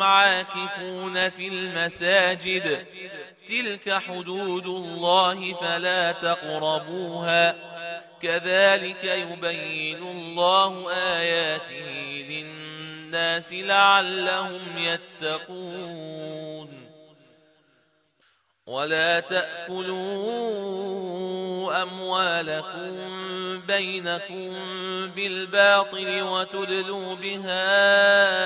عاكفون في المساجد. تلك حدود الله فلا تقربوها. كذلك يبين الله آياته للناس لعلهم يتقون. ولا تأكلوا أموالكم بينكم بالباطل وتدلوا بها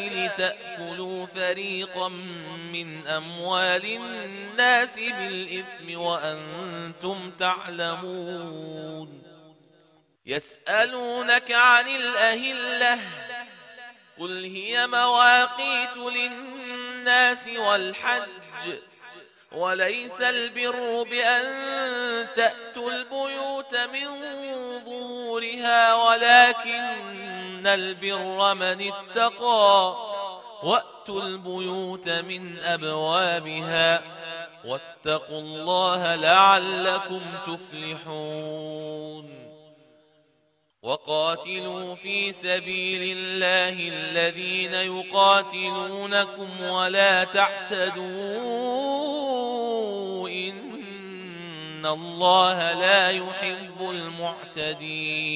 الحكام لتأكلوا فريقا من أموال الناس بالإثم وأنتم تعلمون. يسألونك عن الأهلة قل هي مواقيت للناس والحج وليس البر بأن تأتوا البيوت من ظهورها ولكن البر من اتقى وأتوا البيوت من أبوابها واتقوا الله لعلكم تفلحون وقاتلوا في سبيل الله الذين يقاتلونكم ولا تعتدوا إن الله لا يحب المعتدين